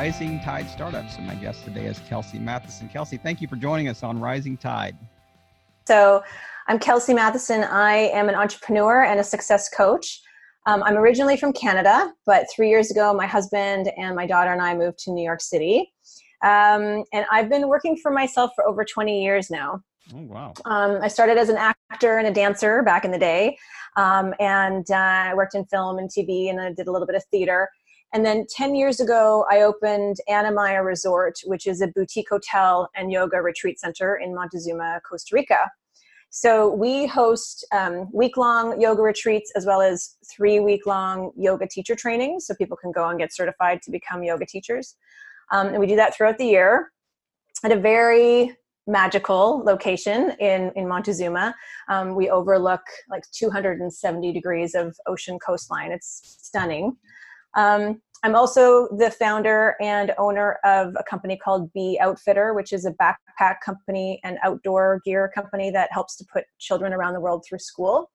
Rising Tide Startups. And my guest today is Kelsey Matheson. Kelsey, thank you for joining us on Rising Tide. So, I'm Kelsey Matheson. I am an entrepreneur and a success coach. Um, I'm originally from Canada, but three years ago, my husband and my daughter and I moved to New York City. Um, and I've been working for myself for over 20 years now. Oh, wow. Um, I started as an actor and a dancer back in the day. Um, and uh, I worked in film and TV and I did a little bit of theater. And then 10 years ago, I opened Anamaya Resort, which is a boutique hotel and yoga retreat center in Montezuma, Costa Rica. So we host um, week long yoga retreats as well as three week long yoga teacher trainings so people can go and get certified to become yoga teachers. Um, and we do that throughout the year at a very magical location in, in Montezuma. Um, we overlook like 270 degrees of ocean coastline. It's stunning. Um, I'm also the founder and owner of a company called Bee Outfitter, which is a backpack company and outdoor gear company that helps to put children around the world through school.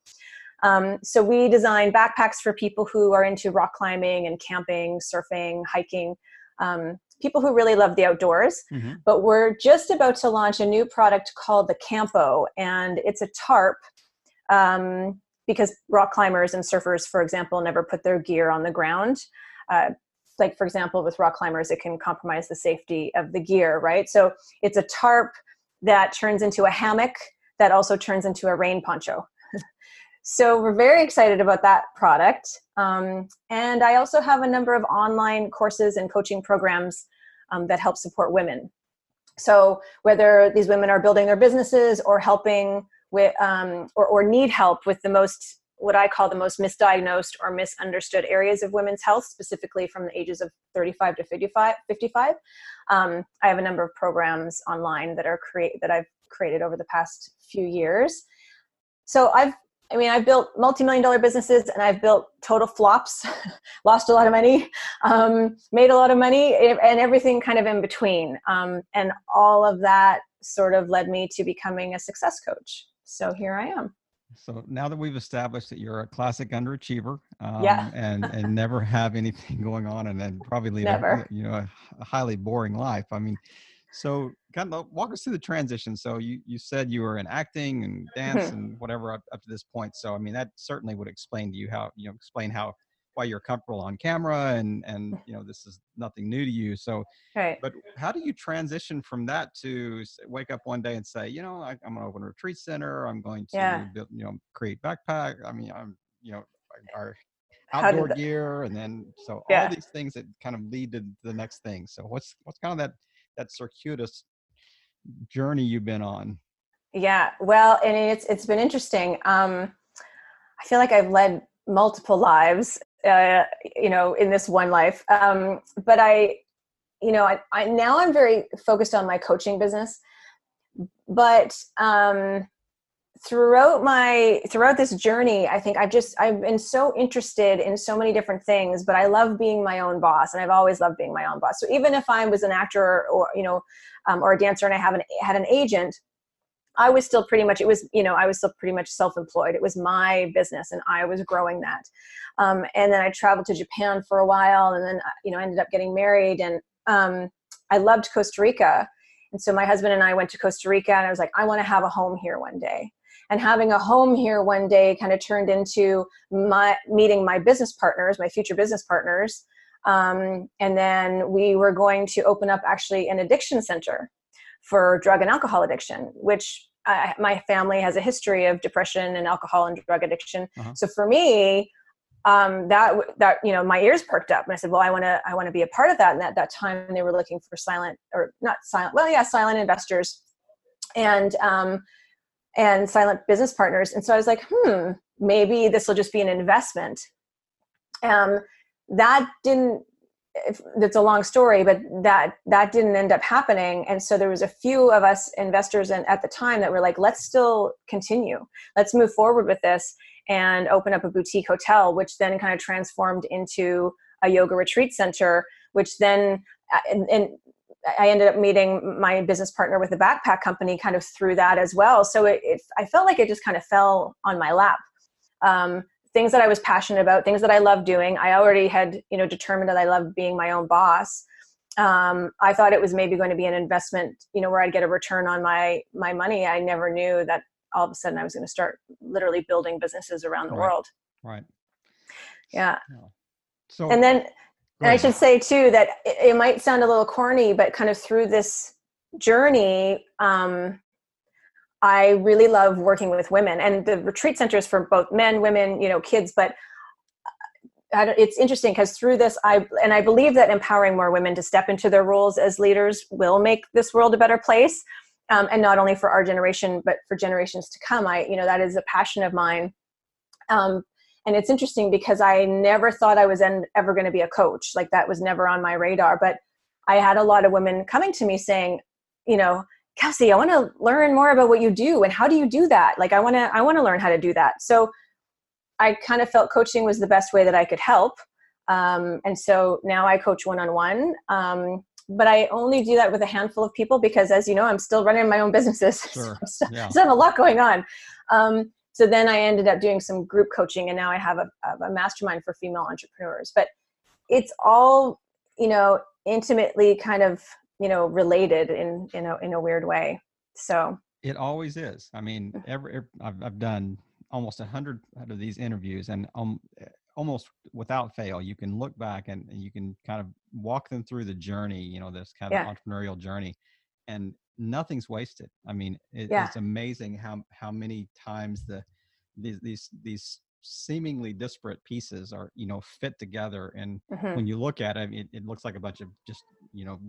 Um, so we design backpacks for people who are into rock climbing and camping, surfing, hiking, um, people who really love the outdoors. Mm-hmm. But we're just about to launch a new product called the Campo, and it's a tarp. Um, because rock climbers and surfers, for example, never put their gear on the ground. Uh, like, for example, with rock climbers, it can compromise the safety of the gear, right? So it's a tarp that turns into a hammock that also turns into a rain poncho. so we're very excited about that product. Um, and I also have a number of online courses and coaching programs um, that help support women. So whether these women are building their businesses or helping with um, or, or need help with the most what I call the most misdiagnosed or misunderstood areas of women's health, specifically from the ages of 35 to 55. 55. Um, I have a number of programs online that are create that I've created over the past few years. So I've, I mean, I've built multi-million dollar businesses and I've built total flops, lost a lot of money, um, made a lot of money, and everything kind of in between. Um, and all of that sort of led me to becoming a success coach so here I am. So now that we've established that you're a classic underachiever, um, yeah. and and never have anything going on, and then probably lead a, you know a, a, highly boring life. I mean, so kind of walk us through the transition. So you you said you were in acting and dance mm-hmm. and whatever up, up to this point. So I mean that certainly would explain to you how you know explain how why you're comfortable on camera and and you know this is nothing new to you so right. but how do you transition from that to wake up one day and say you know I, am going to open a retreat center i'm going to yeah. build, you know create backpack i mean i'm you know our outdoor gear and then so yeah. all these things that kind of lead to the next thing so what's what's kind of that that circuitous journey you've been on yeah well and it's it's been interesting um i feel like i've led multiple lives uh, you know, in this one life. Um, but I, you know, I, I, now I'm very focused on my coaching business. But um, throughout my throughout this journey, I think I've just I've been so interested in so many different things. But I love being my own boss, and I've always loved being my own boss. So even if I was an actor or you know, um, or a dancer, and I have an had an agent, I was still pretty much, it was, you know, I was still pretty much self employed. It was my business and I was growing that. Um, and then I traveled to Japan for a while and then, uh, you know, ended up getting married. And um, I loved Costa Rica. And so my husband and I went to Costa Rica and I was like, I want to have a home here one day. And having a home here one day kind of turned into my meeting my business partners, my future business partners. Um, and then we were going to open up actually an addiction center for drug and alcohol addiction, which uh, my family has a history of depression and alcohol and drug addiction. Uh-huh. So for me, um, that that you know, my ears perked up, and I said, "Well, I want to I want to be a part of that." And at that time, they were looking for silent or not silent, well, yeah, silent investors, and um, and silent business partners. And so I was like, "Hmm, maybe this will just be an investment." Um, that didn't it's a long story but that that didn't end up happening and so there was a few of us investors and at the time that were like let's still continue let's move forward with this and open up a boutique hotel which then kind of transformed into a yoga retreat center which then uh, and, and I ended up meeting my business partner with a backpack company kind of through that as well. So it, it I felt like it just kind of fell on my lap. Um, things that I was passionate about, things that I love doing. I already had, you know, determined that I love being my own boss. Um, I thought it was maybe going to be an investment, you know, where I'd get a return on my my money. I never knew that all of a sudden I was going to start literally building businesses around the right. world. Right. Yeah. So, and then and I should say too that it, it, might sound a little corny, but kind of through this journey, um, I really love working with women and the retreat centers for both men, women, you know, kids. But uh, it's interesting because through this, I and I believe that empowering more women to step into their roles as leaders will make this world a better place, um, and not only for our generation but for generations to come. I, you know, that is a passion of mine. Um, and it's interesting because I never thought I was en- ever going to be a coach. Like that was never on my radar. But I had a lot of women coming to me saying, you know, Kelsey, I want to learn more about what you do and how do you do that? Like I want to I want to learn how to do that. So I kind of felt coaching was the best way that I could help. Um, and so now I coach one on one. But I only do that with a handful of people because, as you know, I'm still running my own businesses. Sure. so, yeah. so I have a lot going on. Um, so then I ended up doing some group coaching, and now I have a, a mastermind for female entrepreneurs. But it's all, you know, intimately kind of you know related in in a in a weird way so it always is i mean mm. every, every I've, I've done almost a hundred of these interviews and um, almost without fail you can look back and, and, you can kind of walk them through the journey you know this kind yeah. of entrepreneurial journey and nothing's wasted i mean it, yeah. it's amazing how how many times the these these these seemingly disparate pieces are you know fit together and mm-hmm. when you look at it, it it looks like a bunch of just you know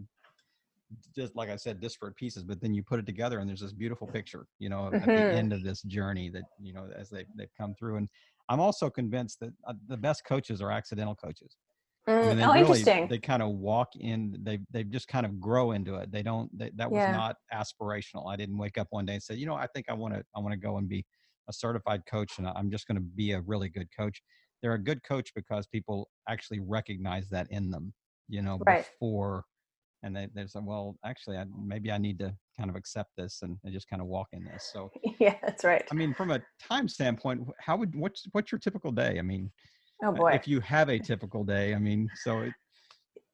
just like I said, disparate pieces, but then you put it together and there's this beautiful picture, you know, at the mm-hmm. end of this journey that, you know, as they, they've come through. And I'm also convinced that uh, the best coaches are accidental coaches. Mm, I mean, oh, really, interesting. They kind of walk in, they, they just kind of grow into it. They don't, they, that was yeah. not aspirational. I didn't wake up one day and say, you know, I think I want to, I want to go and be a certified coach and I'm just going to be a really good coach. They're a good coach because people actually recognize that in them, you know, right. before and they, they said, well, actually, I, maybe I need to kind of accept this and, and, just kind of walk in this. So yeah, that's right. I mean, from a time standpoint, how would what's what's your typical day? I mean, oh boy, if you have a typical day, I mean, so it,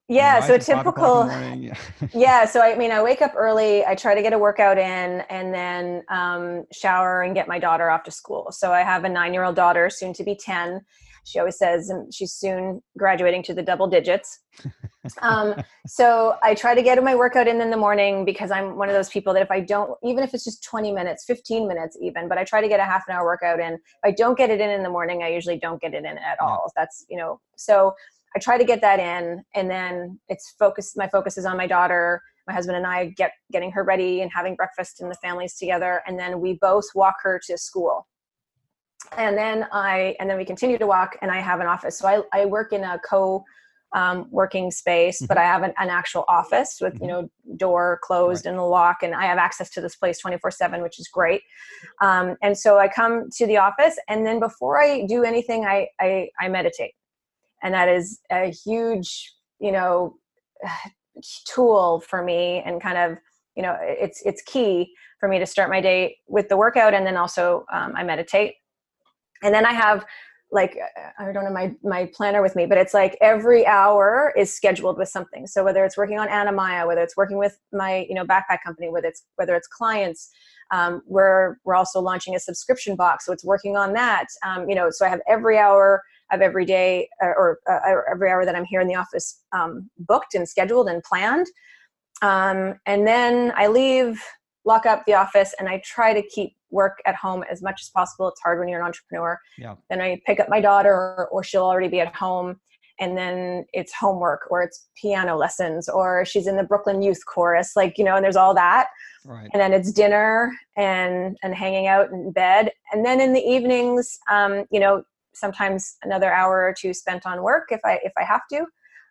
yeah, so typical. yeah, so I mean, I wake up early. I try to get a workout in, and then um, shower and get my daughter off to school. So I have a nine-year-old daughter, soon to be ten. She always says she's soon graduating to the double digits. um, so I try to get my workout in in the morning because I'm one of those people that if I don't, even if it's just 20 minutes, 15 minutes even, but I try to get a half an hour workout in. If I don't get it in in the morning, I usually don't get it in at all. That's, you know, so I try to get that in and then it's focused, my focus is on my daughter. My husband and I get getting her ready and having breakfast and the families together. And then we both walk her to school and then I and then we continue to walk and I have an office. So I, I work in a co um, working space, mm-hmm. but I have an, an actual office with mm-hmm. you know door closed right. and a lock, and I have access to this place twenty four seven, which is great. Um, and so I come to the office, and then before I do anything, I, I I meditate, and that is a huge you know tool for me, and kind of you know it's it's key for me to start my day with the workout, and then also um, I meditate, and then I have like I don't know my my planner with me, but it's like every hour is scheduled with something. So whether it's working on Anamaya, whether it's working with my you know backpack company, whether it's whether it's clients, um, we're we're also launching a subscription box, so it's working on that. Um, you know, so I have every hour of every day uh, or, uh, every hour that I'm here in the office um, booked and scheduled and planned. Um, and then I leave, lock up the office, and I try to keep work at home as much as possible. It's hard when you're an entrepreneur. Yeah. Then I pick up my daughter, or, or she'll already be at home, and then it's homework, or it's piano lessons, or she's in the Brooklyn Youth Chorus, like you know, and there's all that. Right. And then it's dinner and and hanging out in bed, and then in the evenings, um, you know, sometimes another hour or two spent on work if I if I have to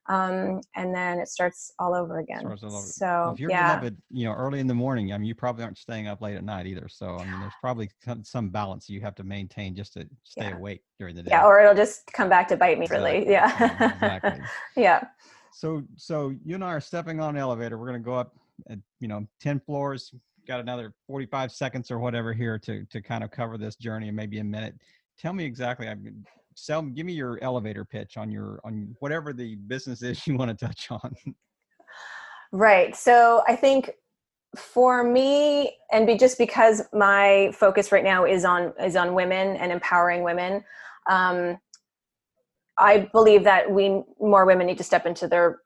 um, and then it starts all over again. All. So if you're yeah. up at, you know, early in the morning, I mean, you probably aren't staying up late at night either. So I mean, there's probably some, some balance you have to maintain just to stay yeah. awake during the day. Yeah, or it'll just come back to bite me. Exactly. Really, yeah. exactly. yeah. So, so you and I are stepping on an elevator. We're going to go up, at, you know, ten floors. Got another 45 seconds or whatever here to to kind of cover this journey, and maybe a minute. Tell me exactly. I mean, sell give me your elevator pitch on your on whatever the business is you want to touch on. Right so i think for me and be just because my focus right now is on is on women and empowering women um, i believe that we more women need to step into their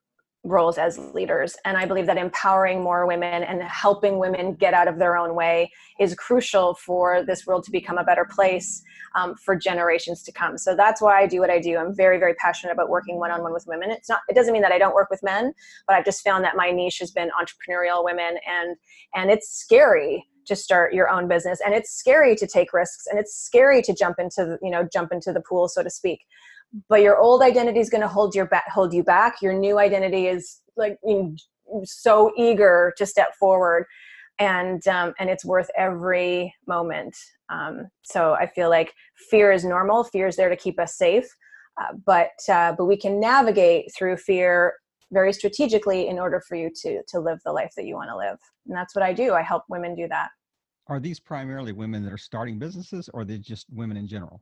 roles as leaders. And I believe that empowering more women and helping women get out of their own way is crucial for this world to become a better place um, for generations to come. So that's why I do what I do. I'm very, very passionate about working one on one with women. It's not, it doesn't mean that I don't work with men, but I've just found that my niche has been entrepreneurial women and, and it's scary to start your own business and it's scary to take risks and it's scary to jump into, you know, jump into the pool, so to speak but your old identity is going to hold your back hold you back. Your new identity is like so eager to step forward and um, and it's worth every moment. Um, so i feel like fear is normal. Fear is there to keep us safe uh, but uh, but we can navigate through fear very strategically in order for you to to live the life that you want to live. And that's what i do. I help women do that. Are these primarily women that are starting businesses or are they just women in general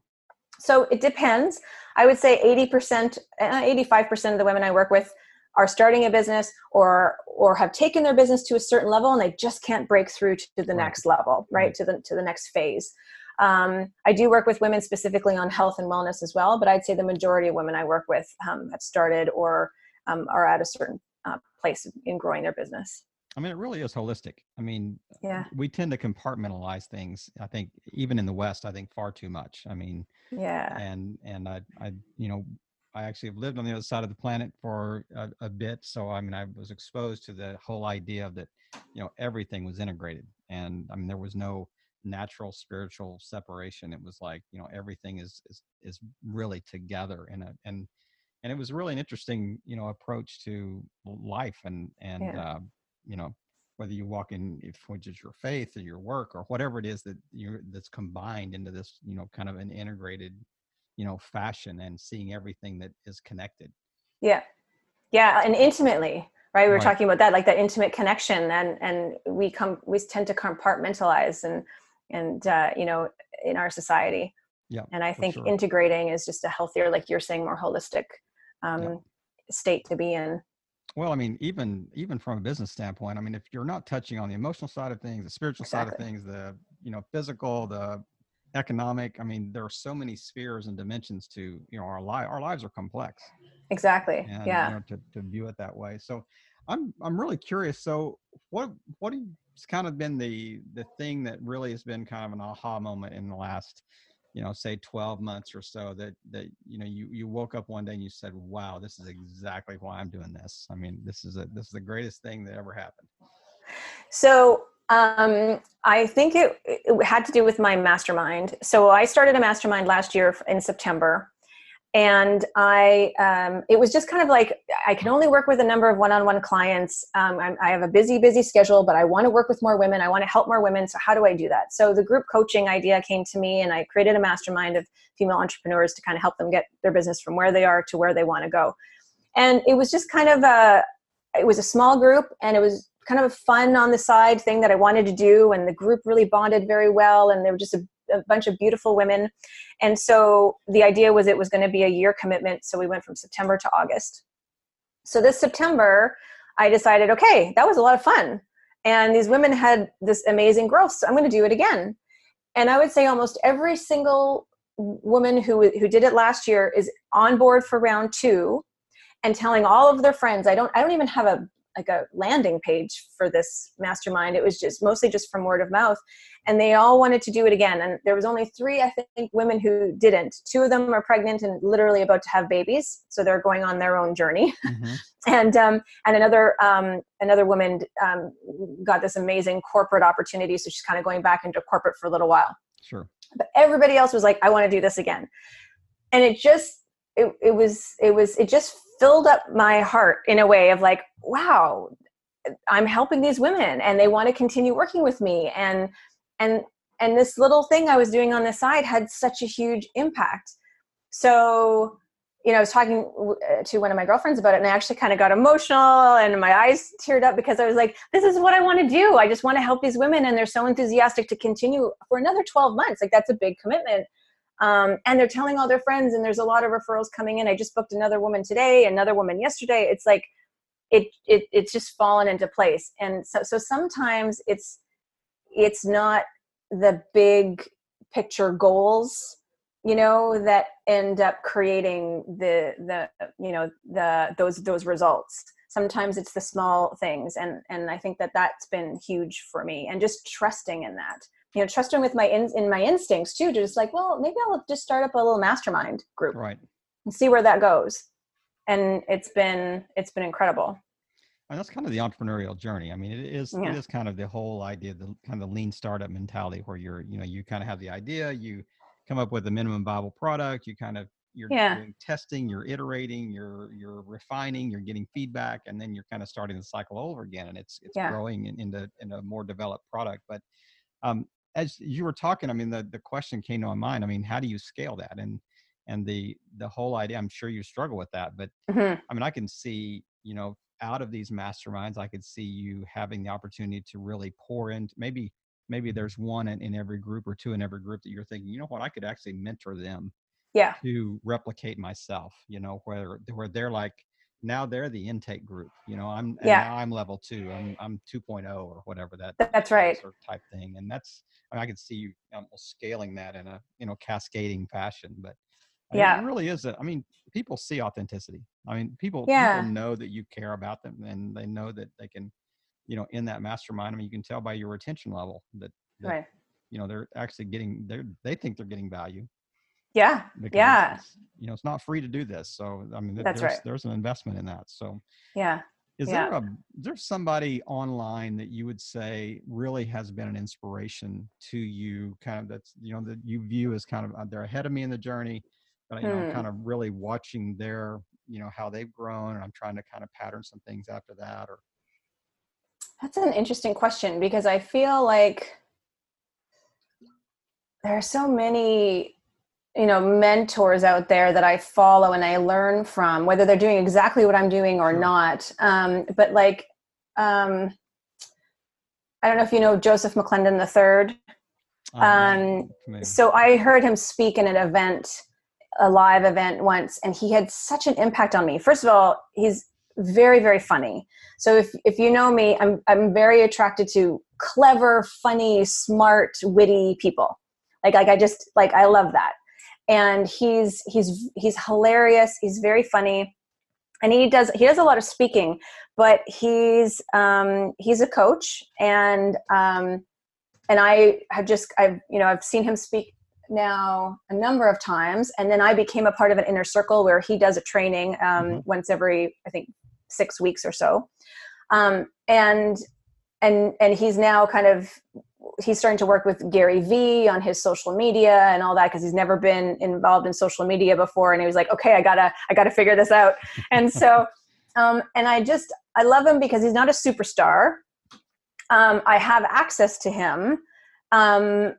so it depends. I would say 80%, 85% uh, of the women I work with are starting a business or or have taken their business to a certain level and they just can't break through to the right. next level, right? right? To the to the next phase. Um, I do work with women specifically on health and wellness as well, but I'd say the majority of women I work with um, have started or um, are at a certain uh, place in growing their business. I mean, it really is holistic. I mean, yeah, we tend to compartmentalize things. I think even in the West, I think far too much. I mean, yeah, and and I I you know I actually have lived on the other side of the planet for a, a bit, so I mean I was exposed to the whole idea of that you know everything was integrated, and I mean there was no natural spiritual separation. It was like you know everything is is is really together in a and and it was really an interesting you know approach to life and and yeah. uh, you know whether you walk in if which is your faith or your work or whatever it is that you're that's combined into this you know kind of an integrated you know fashion and seeing everything that is connected yeah yeah and intimately right we were right. talking about that like that intimate connection and and we come we tend to compartmentalize and and uh, you know in our society yeah and i think sure. integrating is just a healthier like you're saying more holistic um, yeah. state to be in well, I mean, even even from a business standpoint, I mean, if you're not touching on the emotional side of things, the spiritual exactly. side of things, the you know physical, the economic, I mean, there are so many spheres and dimensions to you know our life. Our lives are complex. Exactly. And, yeah. You know, to to view it that way. So, I'm I'm really curious. So, what what has kind of been the the thing that really has been kind of an aha moment in the last you know say 12 months or so that that you know you you woke up one day and you said wow this is exactly why i'm doing this. I mean this is a this is the greatest thing that ever happened. So um, I think it, it had to do with my mastermind. So I started a mastermind last year in September, and I um, it was just kind of like I can only work with a number of one-on-one clients. Um, i have a busy, busy schedule, but I want to work with more women. I want to help more women. So how do I do that? So the group coaching idea came to me, and I created a mastermind of female entrepreneurs to kind of help them get their business from where they are to where they want to go. And it was just kind of a it was a small group, and it was kind of a fun on the side thing that I wanted to do. And the group really bonded very well, and they were just a a bunch of beautiful women. And so the idea was it was going to be a year commitment. So we went from September to August. So this September, I decided, okay, that was a lot of fun. And these women had this amazing growth. So I'm going to do it again. And I would say almost every single woman who, who did it last year is on board for round two and telling all of their friends. I don't, I don't even have a like a landing page for this mastermind. It was just mostly just from word of mouth. And they all wanted to do it again. And there was only three, I think, women who didn't. Two of them are pregnant and literally about to have babies, so they're going on their own journey. Mm-hmm. and um, and another um, another woman um, got this amazing corporate opportunity, so she's kind of going back into corporate for a little while. Sure. But everybody else was like, I want to do this again. And it just it, it was it was it just filled up my heart in a way of like, wow, I'm helping these women and they want to continue working with me. And and and this little thing I was doing on the side had such a huge impact. So, you know, I was talking uh, to one of my girlfriends about it and I actually kind of got emotional and my eyes teared up because I was like, this is what I want to do. I just want to help these women and they're so enthusiastic to continue for another 12 months. Like that's a big commitment. um, and they're telling all their friends and there's a lot of referrals coming in i just booked another woman today another woman yesterday it's like it, it it's just fallen into place and so so sometimes it's it's not the big picture goals you know that end up creating the the you know the those those results. Sometimes it's the small things and and i think that that's been huge for me and just trusting in that. You know trusting with my in, in my instincts too just like well maybe i'll just start up a little mastermind group right. and see where that goes. And it's been it's been incredible and that's kind of the entrepreneurial journey i mean it is yeah. it is kind of the whole idea the kind of lean startup mentality where you're you know you kind of have the idea you come up with a minimum viable product you kind of you're yeah. doing testing you're iterating you're you're refining you're getting feedback and then you're kind of starting the cycle over again and it's it's yeah. growing in, into in a more developed product but um, as you were talking i mean the, the question came to my mind i mean how do you scale that and and the the whole idea i'm sure you struggle with that but mm-hmm. i mean i can see you know out of these masterminds i could see you having the opportunity to really pour in maybe maybe mm-hmm. there's one in, in every group or two in every group that you're thinking you know what? I could actually mentor them yeah. to replicate myself you know where where they're like now they're the intake group you know i'm yeah. i'm level two i'm i'm 2.0 or whatever that that's right. sort of type thing and that's I, mean, I can see you almost scaling that in a you know cascading fashion but yeah it really is a, i mean people see authenticity i mean people, yeah. people know that you care about them and they know that they can you know in that mastermind i mean you can tell by your retention level that, that right. you know they're actually getting they they think they're getting value yeah yeah you know it's not free to do this so i mean that's there's, right. there's an investment in that so yeah is yeah. there a is there somebody online that you would say really has been an inspiration to you kind of that's you know that you view as kind of uh, they're ahead of me in the journey you know hmm. kind of really watching their you know how they've grown and i'm trying to kind of pattern some things after that or that's an interesting question because i feel like there are so many you know mentors out there that i follow and i learn from whether they're doing exactly what i'm doing or sure. not um, but like um, i don't know if you know joseph mcclendon the third um, so i heard him speak in an event a live event once and he had such an impact on me. First of all he's very very funny. So if if you know me i'm i'm very attracted to clever funny smart witty people. Like like i just like i love that. And he's he's he's hilarious. He's very funny. And he does he does a lot of speaking but he's um he's a coach. And um and i have just i've you know i've seen him speak now a number of times and then i became a part of an inner circle where he does a training um, mm-hmm. once every i think six weeks or so. Um, and and and he's now kind of he's starting to work with Gary Vee on his social media and all that because he's never been involved in social media before and he was like okay I gotta I gotta figure this out. And so um, and I just I love him because he's not a superstar. Um, I have access to him. Um,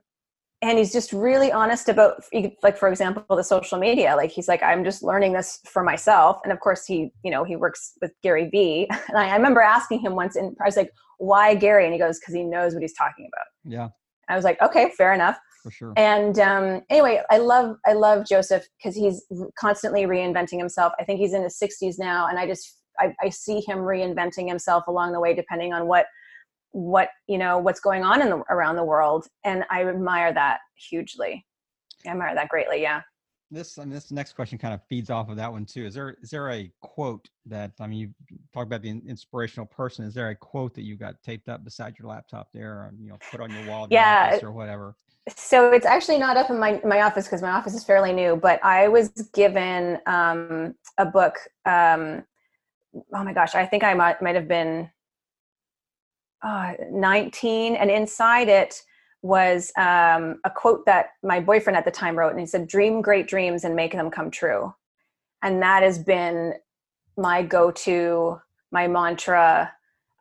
and he's just really honest about like for example the social media. Like he's like i'm just learning this for myself. And of course he you know he works with gary vee and i, I remember asking him once and i was like why gary? And he goes because he knows what he's talking about. Yeah. I was like okay fair enough. For sure. And um, anyway i love i love joseph because he's constantly reinventing himself. I think he's in his 60s now and i just I, I see him reinventing himself along the way depending on what what you know what's going on in the around the world and i admire that hugely. I admire that greatly yeah. This and this next question kind of feeds off of that one too. Is there is there a quote that i mean you talk about the inspirational person. Is there a quote that you got taped up beside your laptop there or you know put on your wall yeah or whatever? so it's actually not up in my, my office because my office is fairly new but i was given um, a book um, oh my gosh i think i might, might have been uh, 19 and inside it was um, a quote that my boyfriend at the time wrote and he said dream great dreams and make them come true. And that has been my go-to my mantra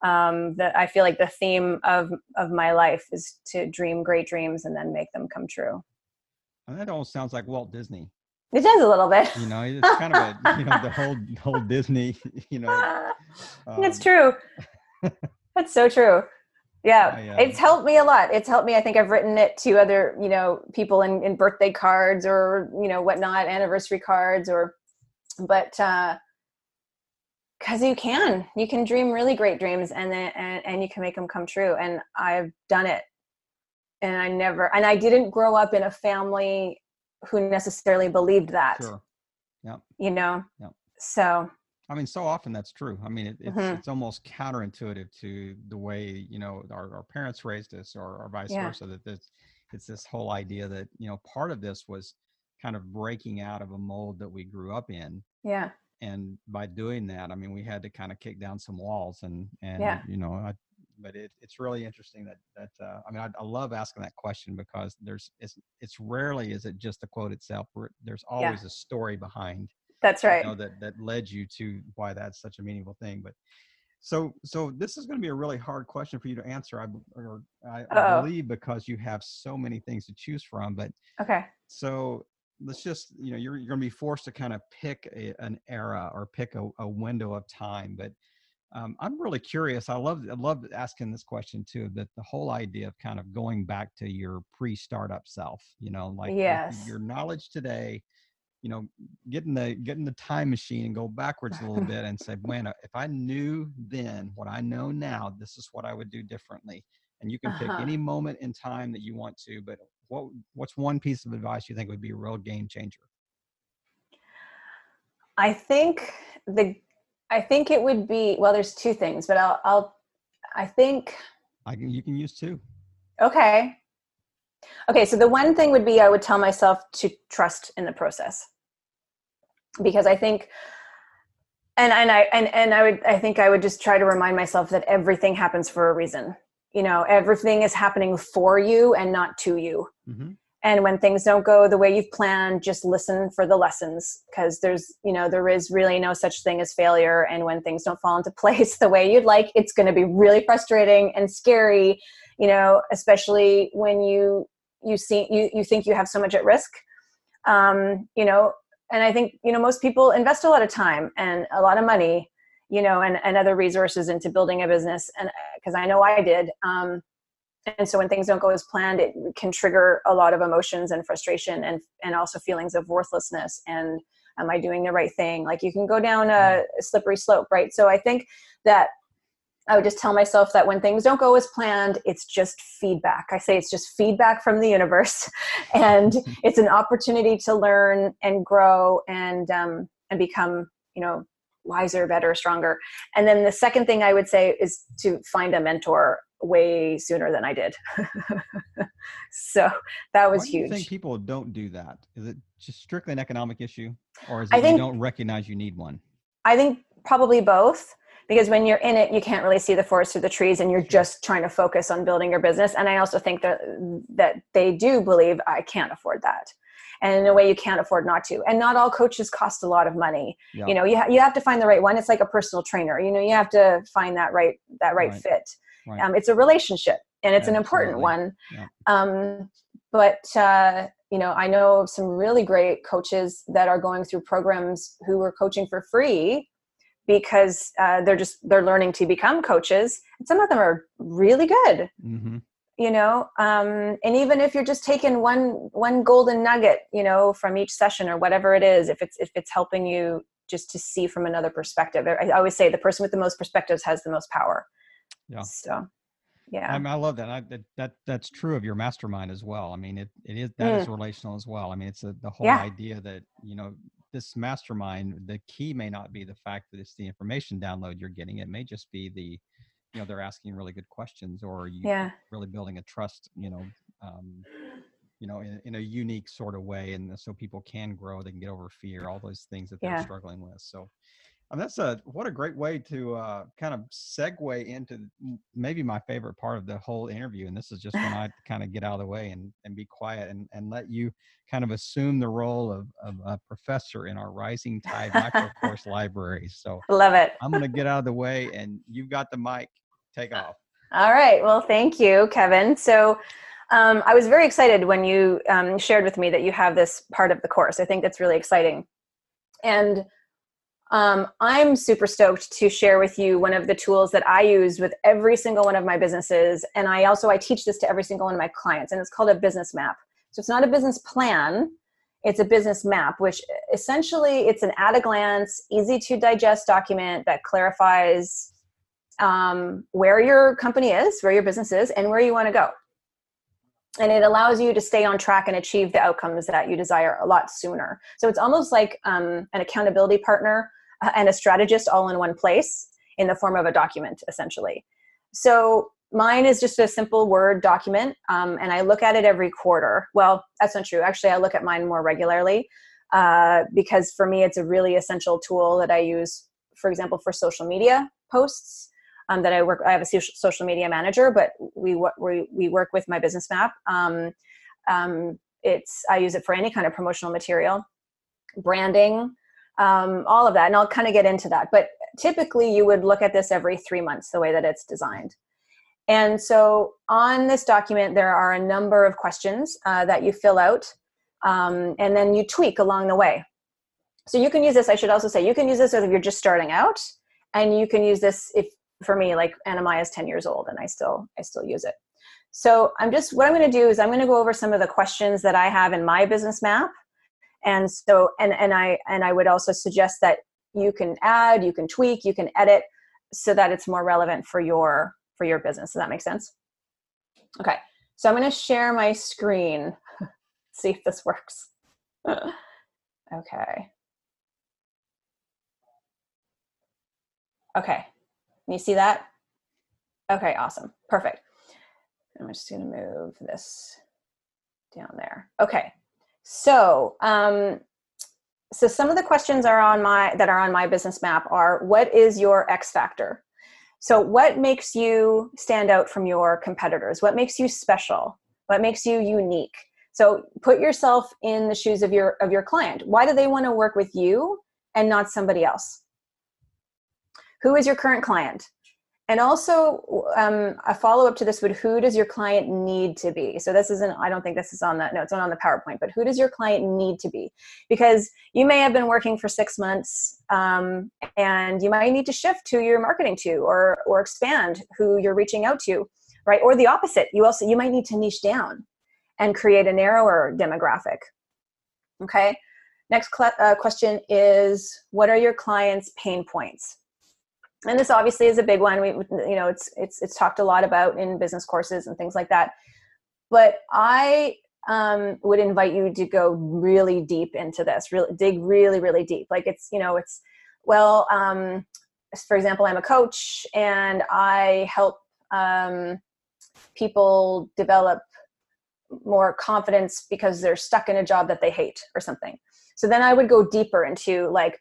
um, that i feel like the theme of of my life is to dream great dreams and then make them come true. And that almost sounds like walt disney. It does a little bit. You know it's kind of a you know the whole whole disney you know um, it's true That's so true. yeah I, uh, it's helped me a lot. It's helped me i think i've written it to other you know people in, in birthday cards or you know whatnot anniversary cards or but uh because you can. You can dream really great dreams and then and, and you can make them come true and i've done it. And i never and i didn't grow up in a family who necessarily believed that. Sure. yeah you know? Yeah so I mean, so often that's true. I mean, it, it's Mhm. it's almost counterintuitive to the way you know our, our parents raised us, or, or vice Yeah. versa. That this, it's this whole idea that you know part of this was kind of breaking out of a mold that we grew up in, yeah and by doing that, I mean we had to kind of kick down some walls, and and Yeah. you know, I, but it, it's really interesting that that uh, I mean I, I love asking that question because there's it's it's rarely is it just the quote itself. There's always a story behind that's right you know, that that led you to why that's such a meaningful thing. But so so this is going to be a really hard question for you to answer. I or I, I believe because you have so many things to choose from. But okay so let's just you know you're, you're going to be forced to kind of pick a, an era or pick a, a window of time but um, i'm really curious i love i love asking this question too that the whole idea of kind of going back to your pre-startup self you know like yes. your knowledge today you know getting the getting the time machine and go backwards a little bit and say man if i knew then what i know now this is what i would do differently. And you can pick Uh-huh. any moment in time that you want to but what what's one piece of advice you think would be a real game changer? I think the i think it would be well there's two things but i'll i'll i think i can you can use two. Okay. Okay so the one thing would be i would tell myself to trust in the process because I think and and I and and I would I think I would just try to remind myself that everything happens for a reason. You know, everything is happening for you and not to you. Mm-hmm. And when things don't go the way you've planned, just listen for the lessons because there's, you know, there is really no such thing as failure. And when things don't fall into place the way you'd like, it's going to be really frustrating and scary, you know, especially when you you see you you think you have so much at risk. Um, you know, and i think you know most people invest a lot of time and a lot of money you know and, and other resources into building a business. And because i know i did um, and so when things don't go as planned it can trigger a lot of emotions and frustration and and also feelings of worthlessness and am i doing the right thing? Like you can go down a slippery slope right? So i think that I would just tell myself that when things don't go as planned, it's just feedback. I say it's just feedback from the universe, and mm-hmm. it's an opportunity to learn and grow and um, and become, you know, wiser, better, stronger. And then the second thing I would say is to find a mentor way sooner than I did. so that was Why huge. Do you think people don't do that? Is it just strictly an economic issue, or is it I think, you don't recognize you need one? I think probably both because when you're in it you can't really see the forest through the trees and you're just trying to focus on building your business. And i also think that that they do believe i can't afford that. And in a way you can't afford not to. And not all coaches cost a lot of money. Yeah. you know you, ha- you have to find the right one. It's like a personal trainer. You know you have to find that right that right, right. fit. Right. Um, it's a relationship and it's an important one. Yeah. um, but uh, you know i know some really great coaches that are going through programs who are coaching for free because uh, they're just they're learning to become coaches and some of them are really good mm-hmm. you know um, and even if you're just taking one one golden nugget you know from each session or whatever it is if it's if it's helping you just to see from another perspective i always say the person with the most perspectives has the most power yeah so yeah I, mean, I love that. I, that that that's true of your mastermind as well i mean it, it is that mm. is relational as well i mean it's a, the whole yeah. idea that you know this mastermind, the key may not be the fact that it's the information download you're getting. It may just be the, you know, they're asking really good questions or you yeah. really building a trust, you know, um, you know, in, in, a unique sort of way. And so people can grow, they can get over fear, all those things that they're yeah. struggling with. So and that's a what a great way to uh, kind of segue into maybe my favorite part of the whole interview. And this is just when I kind of get out of the way and, and be quiet and, and let you kind of assume the role of, of a professor in our Rising Tide micro course library. So love it. I'm going to get out of the way and you've got the mic. Take off. All right. Well, thank you, Kevin. So um, I was very excited when you um, shared with me that you have this part of the course. I think that's really exciting. And um, I'm super stoked to share with you one of the tools that I use with every single one of my businesses. And I also, I teach this to every single one of my clients and it's called a business map. So it's not a business plan, it's a business map, which essentially it's an at a glance, easy to digest document that clarifies um, where your company is, where your business is, and where you want to go. And it allows you to stay on track and achieve the outcomes that you desire a lot sooner. So it's almost like um, an accountability partner and a strategist all in one place in the form of a document, essentially. So mine is just a simple Word document, um, and I look at it every quarter. Well, that's not true. Actually, I look at mine more regularly uh, because for me, it's a really essential tool that I use, for example, for social media posts um, that I work. I have a social media manager, but we we we work with my business map. Um, um, it's I use it for any kind of promotional material, branding, um, all of that, and I'll kind of get into that. But typically, you would look at this every three months, the way that it's designed. And so, on this document, there are a number of questions uh, that you fill out, um, and then you tweak along the way. So you can use this. I should also say you can use this if you're just starting out, and you can use this if for me like Anamaya is 10 years old and I still I still use it. So I'm just what I'm going to do is I'm going to go over some of the questions that I have in my business map. And so and and I and I would also suggest that you can add, you can tweak, you can edit so that it's more relevant for your for your business. Does that make sense? Okay. So I'm going to share my screen. See if this works. okay. Okay. You see that? Okay, awesome. Perfect. I'm just going to move this down there. Okay. So, um, so some of the questions are on my that are on my business map are what is your X factor? So, what makes you stand out from your competitors? What makes you special? What makes you unique? So, put yourself in the shoes of your of your client. Why do they want to work with you and not somebody else? who is your current client and also um, a follow-up to this would who does your client need to be? So this isn't i don't think this is on that no it's not on the powerpoint but who does your client need to be? Because you may have been working for six months um, and you might need to shift who you're marketing to or or expand who you're reaching out to right? Or the opposite you also you might need to niche down and create a narrower demographic okay? Next cl- uh, question is what are your clients pain points and this obviously is a big one. We you know it's it's it's talked a lot about in business courses and things like that. But i um, would invite you to go really deep into this really dig really really deep. Like it's you know it's well um, for example i'm a coach and i help um, people develop more confidence because they're stuck in a job that they hate or something. So then i would go deeper into like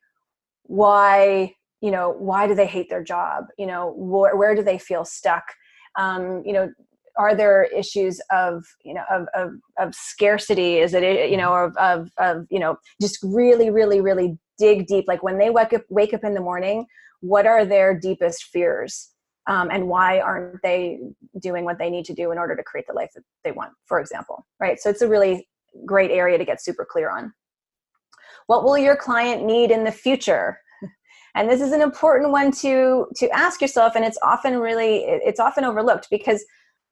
why you know why do they hate their job? You know wh- where do they feel stuck? Um, you know are there issues of you know of, of, of scarcity? Is it you know of, of, of you know just really really really dig deep. Like when they wake up wake up in the morning what are their deepest fears? Um, and why aren't they doing what they need to do in order to create the life that they want for example right? So it's a really great area to get super clear on. What will your client need in the future and this is an important one to to ask yourself and it's often really it's often overlooked because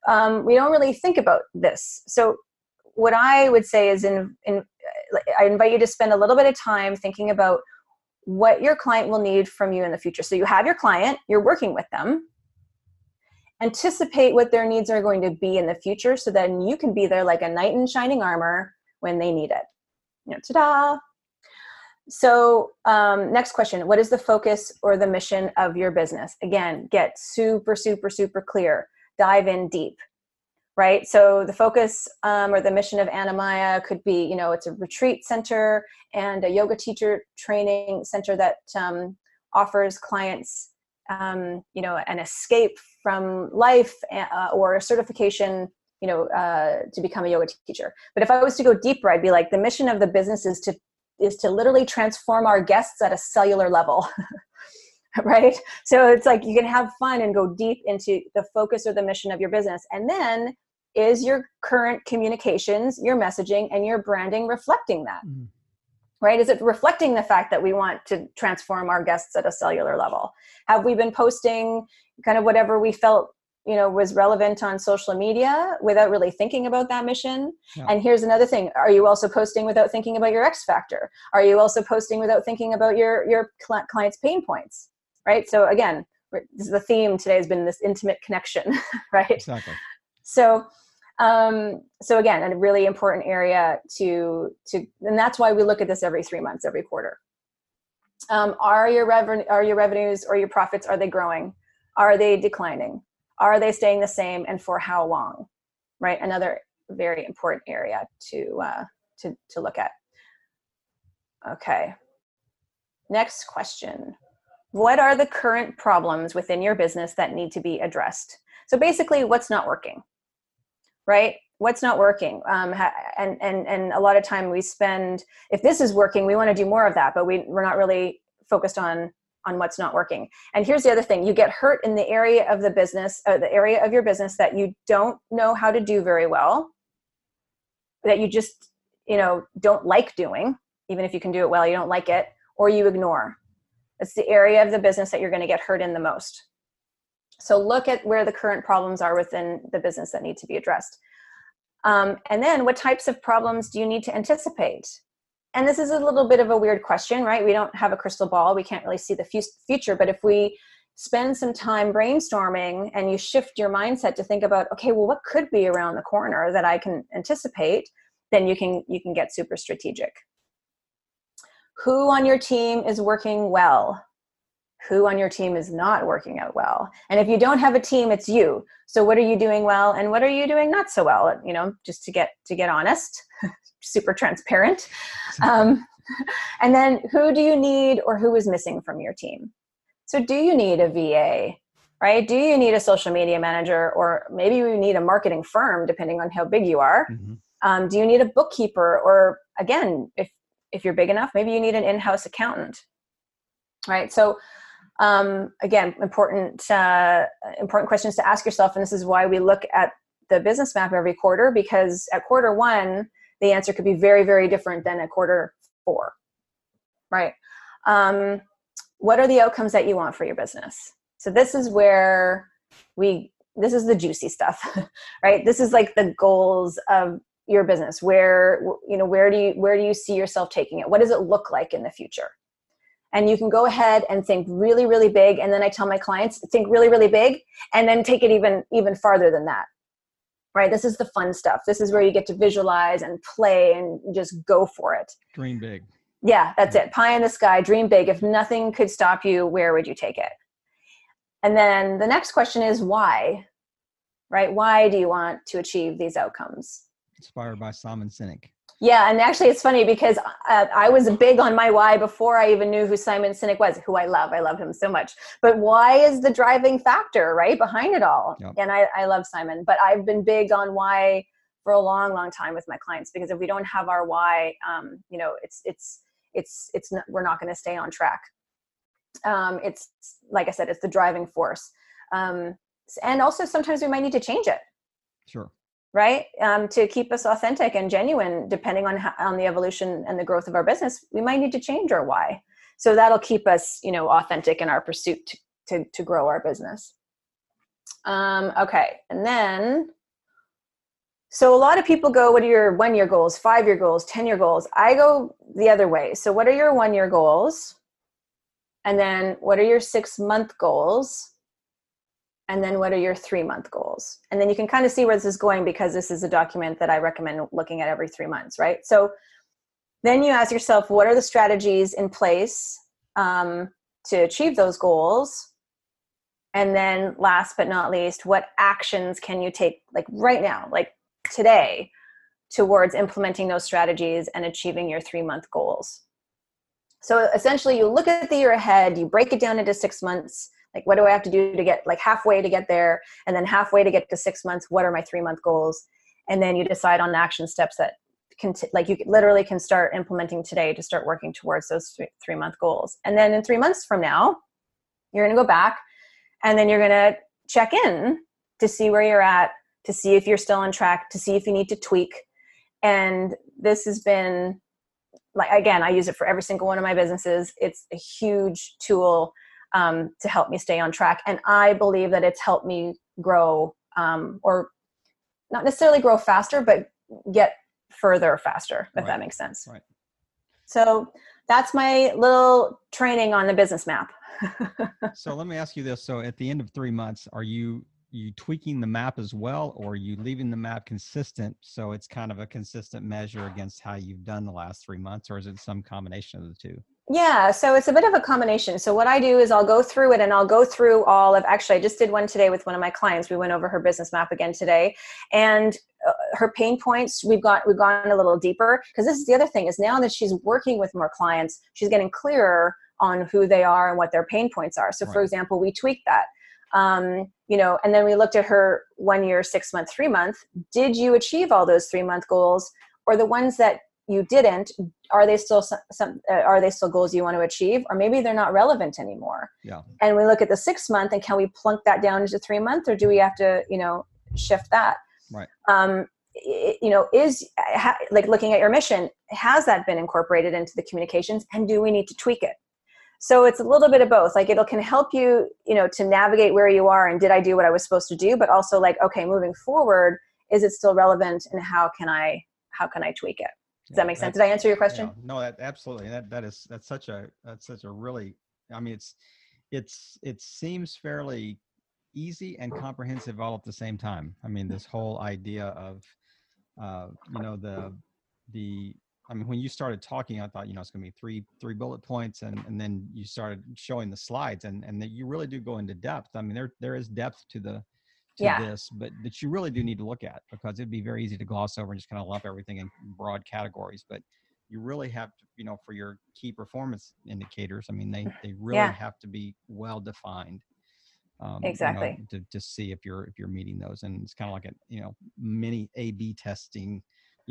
um, we don't really think about this. So what i would say is in, in i invite you to spend a little bit of time thinking about what your client will need from you in the future. So you have your client you're working with them. Anticipate what their needs are going to be in the future so then you can be there like a knight in shining armor when they need it. You know ta-da so, um, next question What is the focus or the mission of your business? Again, get super, super, super clear. Dive in deep, right? So, the focus um, or the mission of Anamaya could be you know, it's a retreat center and a yoga teacher training center that um, offers clients um, you know, an escape from life uh, or a certification you know uh, to become a yoga teacher but if i was to go deeper i'd be like the mission of the business is to is to literally transform our guests at a cellular level. right? So it's like you can have fun and go deep into the focus or the mission of your business. And then is your current communications, your messaging, and your branding reflecting that? Mm. right? Is it reflecting the fact that we want to transform our guests at a cellular level? Have we been posting kind of whatever we felt you know was relevant on social media without really thinking about that mission. Yeah. and here's another thing are you also posting without thinking about your x factor? Are you also posting without thinking about your your client's pain points right? So again this is the theme today has been this intimate connection right? Exactly. So um, so again a really important area to to and that's why we look at this every three months every quarter. Um, are your revenue are your revenues or your profits are they growing? Are they declining are they staying the same and for how long? Right? Another very important area to uh, to to look at. Okay. Next question. What are the current problems within your business that need to be addressed? So basically what's not working? Right? What's not working? Um, and and and a lot of time we spend if this is working we want to do more of that but we, we're not really focused on on what's not working. And here's the other thing you get hurt in the area of the business uh, the area of your business that you don't know how to do very well that you just you know don't like doing even if you can do it well you don't like it or you ignore. It's the area of the business that you're going to get hurt in the most. So look at where the current problems are within the business that need to be addressed. Um, and then what types of problems do you need to anticipate and this is a little bit of a weird question, right? We don't have a crystal ball. We can't really see the future. But if we spend some time brainstorming and you shift your mindset to think about, okay, well, what could be around the corner that I can anticipate, then you can you can get super strategic. Who on your team is working well? Who on your team is not working out well? And if you don't have a team, it's you. So what are you doing well and what are you doing not so well? You know, just to get to get honest. super transparent. Um, and then who do you need or who is missing from your team? So, do you need a VA? Right? Do you need a social media manager, or maybe you need a marketing firm, depending on how big you are? Mm-hmm. Um, do you need a bookkeeper, or again, if if you're big enough, maybe you need an in-house accountant, right? So, um, again, important uh, important questions to ask yourself, and this is why we look at the business map every quarter because at quarter one the answer could be very, very different than a quarter four, right? Um, what are the outcomes that you want for your business? So this is where we, this is the juicy stuff, right? This is like the goals of your business. Where, you know, where do you, where do you see yourself taking it? What does it look like in the future? and you can go ahead and think really really big and then i tell my clients think really really big and then take it even even farther than that right? This is the fun stuff. This is where you get to visualize and play and just go for it. Dream big. Yeah, that's it. Pie in the sky, dream big. If nothing could stop you, where would you take it? And then the next question is why? Right? Why do you want to achieve these outcomes? Inspired by Simon Sinek. Yeah, and actually, it's funny because uh, I was big on my why before I even knew who Simon Sinek was, who I love. I love him so much. But why is the driving factor, right, behind it all? Yep. And I, I love Simon, but I've been big on why for a long, long time with my clients because if we don't have our why, um, you know, it's it's it's it's not, we're not going to stay on track. Um, it's like I said, it's the driving force, um, and also sometimes we might need to change it. Sure right? Um, to keep us authentic and genuine depending on how, on the evolution and the growth of our business we might need to change our why. So that'll keep us you know authentic in our pursuit to, to, to grow our business. Um, okay and then so a lot of people go what are your one year goals five year goals ten year goals? I go the other way. So what are your one year goals? And then what are your six month goals and then what are your three month goals? And then you can kind of see where this is going because this is a document that i recommend looking at every three months right? So then you ask yourself what are the strategies in place um, to achieve those goals? And then last but not least what actions can you take like right now like today towards implementing those strategies and achieving your three month goals? So essentially you look at the year ahead you break it down into six months like what do i have to do to get like halfway to get there? And then halfway to get to six months what are my three month goals? And then you decide on action steps that can t- like you literally can start implementing today to start working towards those three month goals. And then in three months from now you're going to go back and then you're going to check in to see where you're at to see if you're still on track to see if you need to tweak. And this has been like again i use it for every single one of my businesses. It's a huge tool um, to help me stay on track. And i believe that it's helped me grow um, or not necessarily grow faster but get further faster if right. that makes sense. Right. So that's my little training on the business map. So let me ask you this. So at the end of three months are you you tweaking the map as well or are you leaving the map consistent? So it's kind of a consistent measure against how you've done the last three months or is it some combination of the two yeah so it's a bit of a combination. So what i do is i'll go through it and i'll go through all of actually i just did one today with one of my clients. We went over her business map again today and uh, her pain points we've got we've gone a little deeper because this is the other thing is now that she's working with more clients she's getting clearer on who they are and what their pain points are. So right. for example we tweak that um, you know and then we looked at her one year six month three month. Did you achieve all those three month goals or the ones that you didn't are they still some, some uh, are they still goals you want to achieve? Or maybe they're not relevant anymore. Yeah. And we look at the six month and can we plunk that down into three month or do we have to you know shift that? Right. Um it, you know is ha, like looking at your mission has that been incorporated into the communications and do we need to tweak it? So it's a little bit of both. Like it'll can help you you know to navigate where you are and did i do what i was supposed to do? But also like okay moving forward is it still relevant and how can i how can i tweak it does that make sense? did i answer your question? yeah, no that absolutely that that is that's such a that's such a really i mean it's it's it seems fairly easy and comprehensive all at the same time. I mean this whole idea of uh you know the the I mean, when you started talking, I thought, you know, it's going to be three three bullet points, and and then you started showing the slides, and and that you really do go into depth. I mean, there there is depth to the to yeah. this, but that you really do need to look at because it'd be very easy to gloss over and just kind of lump everything in broad categories. But you really have to, you know, for your key performance indicators. I mean, they they really yeah. have to be well defined. Um, exactly. You know, to, to see if you're if you're meeting those, and it's kind of like a you know mini A/B testing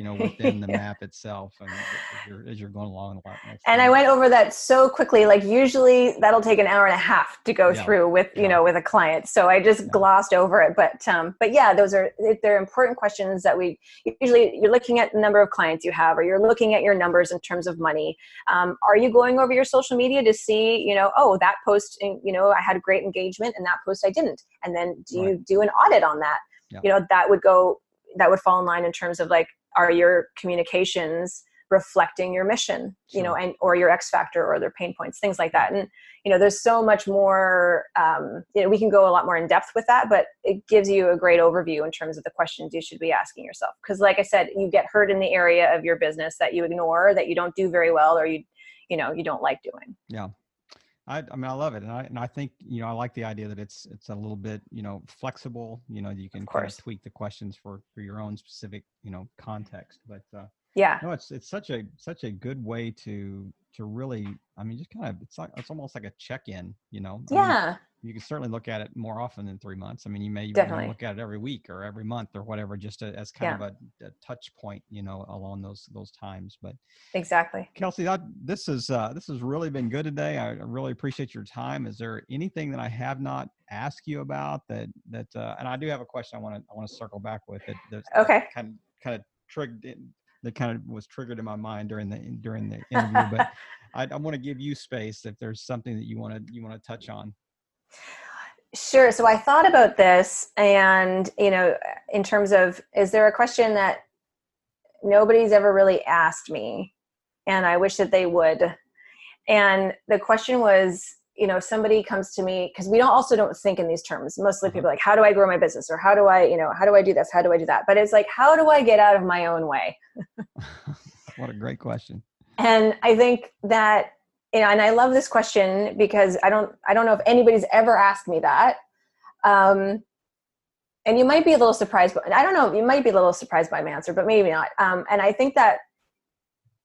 you know within the map itself and as you're, as you're going along and i went over that so quickly like usually that'll take an hour and a half to go yeah. through with you yeah. know with a client so i just yeah. glossed over it but um but yeah those are they're important questions that we usually you're looking at the number of clients you have or you're looking at your numbers in terms of money um, are you going over your social media to see you know oh that post you know i had great engagement and that post i didn't and then do right. you do an audit on that you know that would go that would fall in line in terms of like are your communications reflecting your mission you know and or your x factor or their pain points things like that. And you know there's so much more um, you know we can go a lot more in depth with that but it gives you a great overview in terms of the questions you should be asking yourself. Because like i said you get hurt in the area of your business that you ignore that you don't do very well or you you know you don't like doing. Yeah I, I, mean, I love it, and I and I think you know I like the idea that it's it's a little bit you know flexible. You know, you can kind of tweak the questions for for your own specific you know context. But uh, yeah, no, it's it's such a such a good way to to really. I mean, just kind of it's like it's almost like a check in. You know. Yeah. mean, you can certainly look at it more often than three months. I mean, you may even look at it every week or every month or whatever, just to, as kind yeah. of a, a, touch point, you know, along those those times. But exactly, Kelsey, I, this is uh, this has really been good today. I really appreciate your time. Is there anything that I have not asked you about that that? Uh, and I do have a question. I want to I want to circle back with it. okay. Kind of kind of triggered that kind of was triggered in my mind during the during the interview. but I, I want to give you space if there's something that you want to you want to touch on. Sure. So I thought about this, and you know, in terms of, is there a question that nobody's ever really asked me, and I wish that they would? And the question was, you know, somebody comes to me because we don't also don't think in these terms. Mostly mm-hmm. people like, how do I grow my business, or how do I, you know, how do I do this, how do I do that? But it's like, how do I get out of my own way? what a great question. And I think that and I love this question because I don't I don't know if anybody's ever asked me that. Um, and you might be a little surprised, but I don't know. You might be a little surprised by my answer, but maybe not. Um, and I think that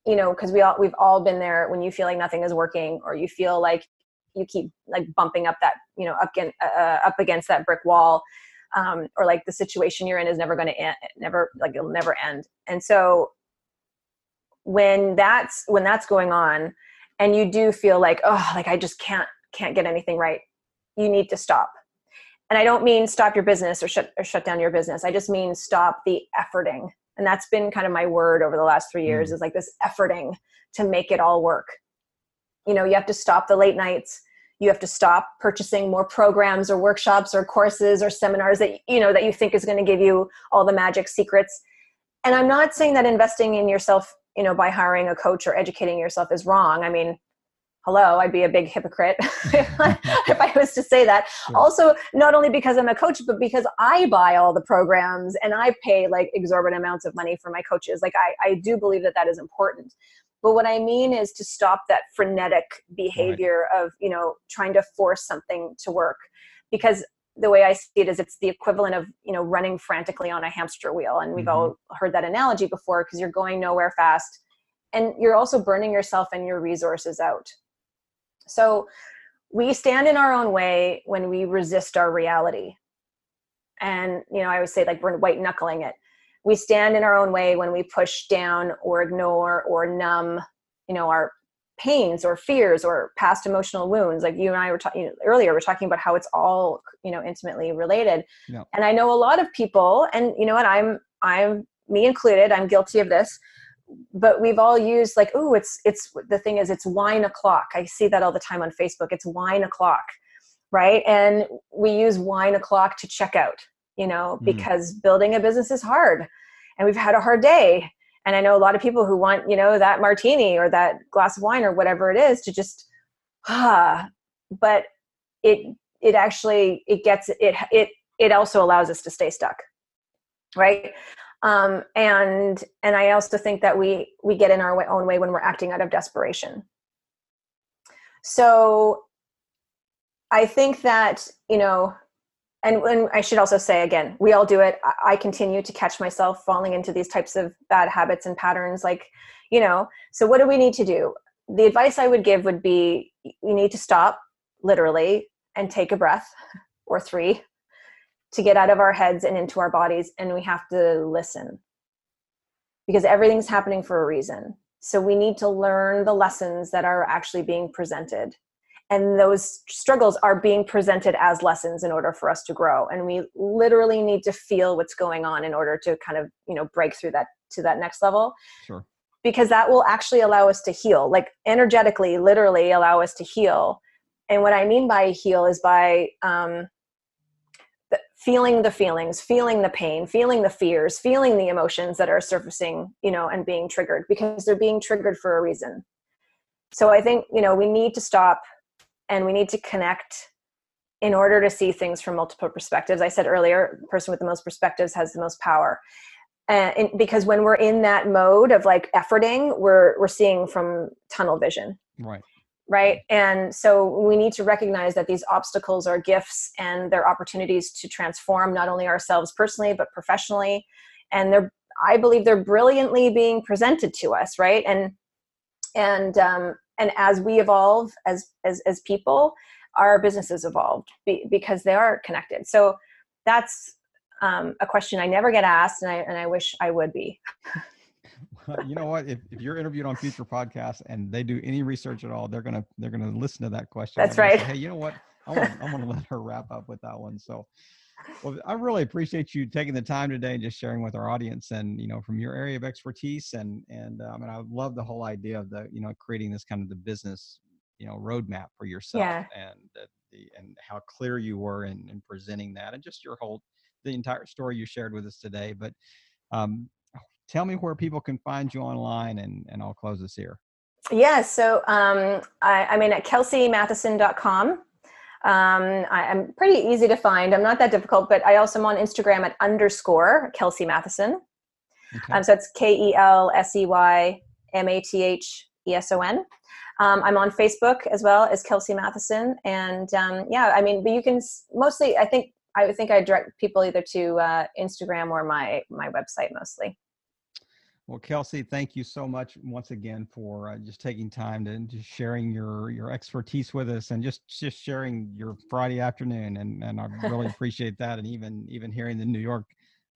you know, because we all we've all been there when you feel like nothing is working, or you feel like you keep like bumping up that you know up against, uh, uh, up against that brick wall, um, or like the situation you're in is never going to end, never like it'll never end. And so when that's when that's going on and you do feel like oh like i just can't can't get anything right you need to stop. And i don't mean stop your business or shut or shut down your business. I just mean stop the efforting. And that's been kind of my word over the last three years mm. is like this efforting to make it all work. You know you have to stop the late nights. You have to stop purchasing more programs or workshops or courses or seminars that you know that you think is going to give you all the magic secrets. And i'm not saying that investing in yourself you know by hiring a coach or educating yourself is wrong. I mean hello i'd be a big hypocrite if i was to say that. Also not only because i'm a coach but because i buy all the programs and i pay like exorbitant amounts of money for my coaches. Like i, I do believe that that is important. But what i mean is to stop that frenetic behavior right. of you know trying to force something to work. Because the way i see it is it's the equivalent of you know running frantically on a hamster wheel and we've mm-hmm. all heard that analogy before because you're going nowhere fast and you're also burning yourself and your resources out so we stand in our own way when we resist our reality. And, you know, I always say like we're white knuckling it. We stand in our own way when we push down or ignore or numb, you know, our pains or fears or past emotional wounds. Like you and I were talking earlier, we're talking about how it's all, you know, intimately related. Yeah. And I know a lot of people, and you know what, I'm, I'm me included, I'm guilty of this but we've all used like oh it's it's the thing is it's wine o'clock i see that all the time on facebook it's wine o'clock right and we use wine o'clock to check out you know mm. because building a business is hard and we've had a hard day and i know a lot of people who want you know that martini or that glass of wine or whatever it is to just ah but it it actually it gets it it it also allows us to stay stuck right? Um, and and i also think that we we get in our own way when we're acting out of desperation. So i think that you know and, and i should also say again we all do it. I, continue to catch myself falling into these types of bad habits and patterns like you know so what do we need to do? The advice i would give would be you need to stop literally and take a breath or three to get out of our heads and into our bodies and we have to listen. Because everything's happening for a reason. So we need to learn the lessons that are actually being presented and those struggles are being presented as lessons in order for us to grow. And we literally need to feel what's going on in order to kind of you know break through that to that next level. Sure. Because that will actually allow us to heal. Like energetically literally allow us to heal. And what i mean by heal is by um, feeling the feelings feeling the pain feeling the fears feeling the emotions that are surfacing you know and being triggered. Because they're being triggered for a reason. So i think you know we need to stop and we need to connect in order to see things from multiple perspectives. I said earlier person with the most perspectives has the most power. And because when we're in that mode of like efforting we're we're seeing from tunnel vision. Right. Right? And so we need to recognize that these obstacles are gifts and they're opportunities to transform not only ourselves personally but professionally. And they're i believe they're brilliantly being presented to us right? And and um and as we evolve as as as people our businesses evolved be, because they are connected so that's um, a question i never get asked and i and i wish i would be you know what? If, if you're interviewed on future podcasts and they do any research at all, they're gonna they're gonna listen to that question. That's right. Say, hey, you know what? I want I want to let her wrap up with that one. So, well, I really appreciate you taking the time today and just sharing with our audience and you know from your area of expertise and and um, and I love the whole idea of the you know creating this kind of the business you know roadmap for yourself yeah. and the, the and how clear you were in, in presenting that and just your whole the entire story you shared with us today. But um, tell me where people can find you online and, and I'll close this here. Yeah, so um, I, I mean at kelseymatheson.com. Um, I, am pretty easy to find. I'm not that difficult, but I also am on Instagram at underscore Kelsey Matheson. Okay. Um, so it's K E L S E Y M A T H E S O N. Um, I'm on Facebook as well as Kelsey Matheson, and um, yeah, I mean, but you can mostly. I think I would think I direct people either to uh, Instagram or my my website mostly. Well, Kelsey, thank you so much once again for uh, just taking time to just sharing your your expertise with us and just just sharing your Friday afternoon, and and I really appreciate that, and even even hearing the New York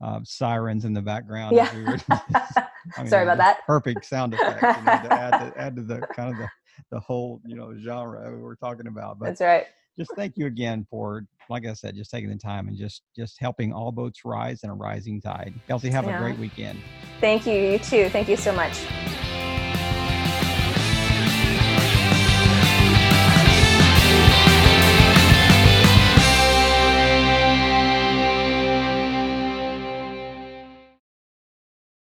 uh, sirens in the background. Yeah. We were, I mean, Sorry about that. Perfect sound effect you know, to add to add to the kind of the the whole you know genre we are talking about. But That's right just thank you again for, like I said, just taking the time and just just helping all boats rise in a rising tide. Kelsey, have yeah. a great weekend. Thank you. You too. Thank you so much.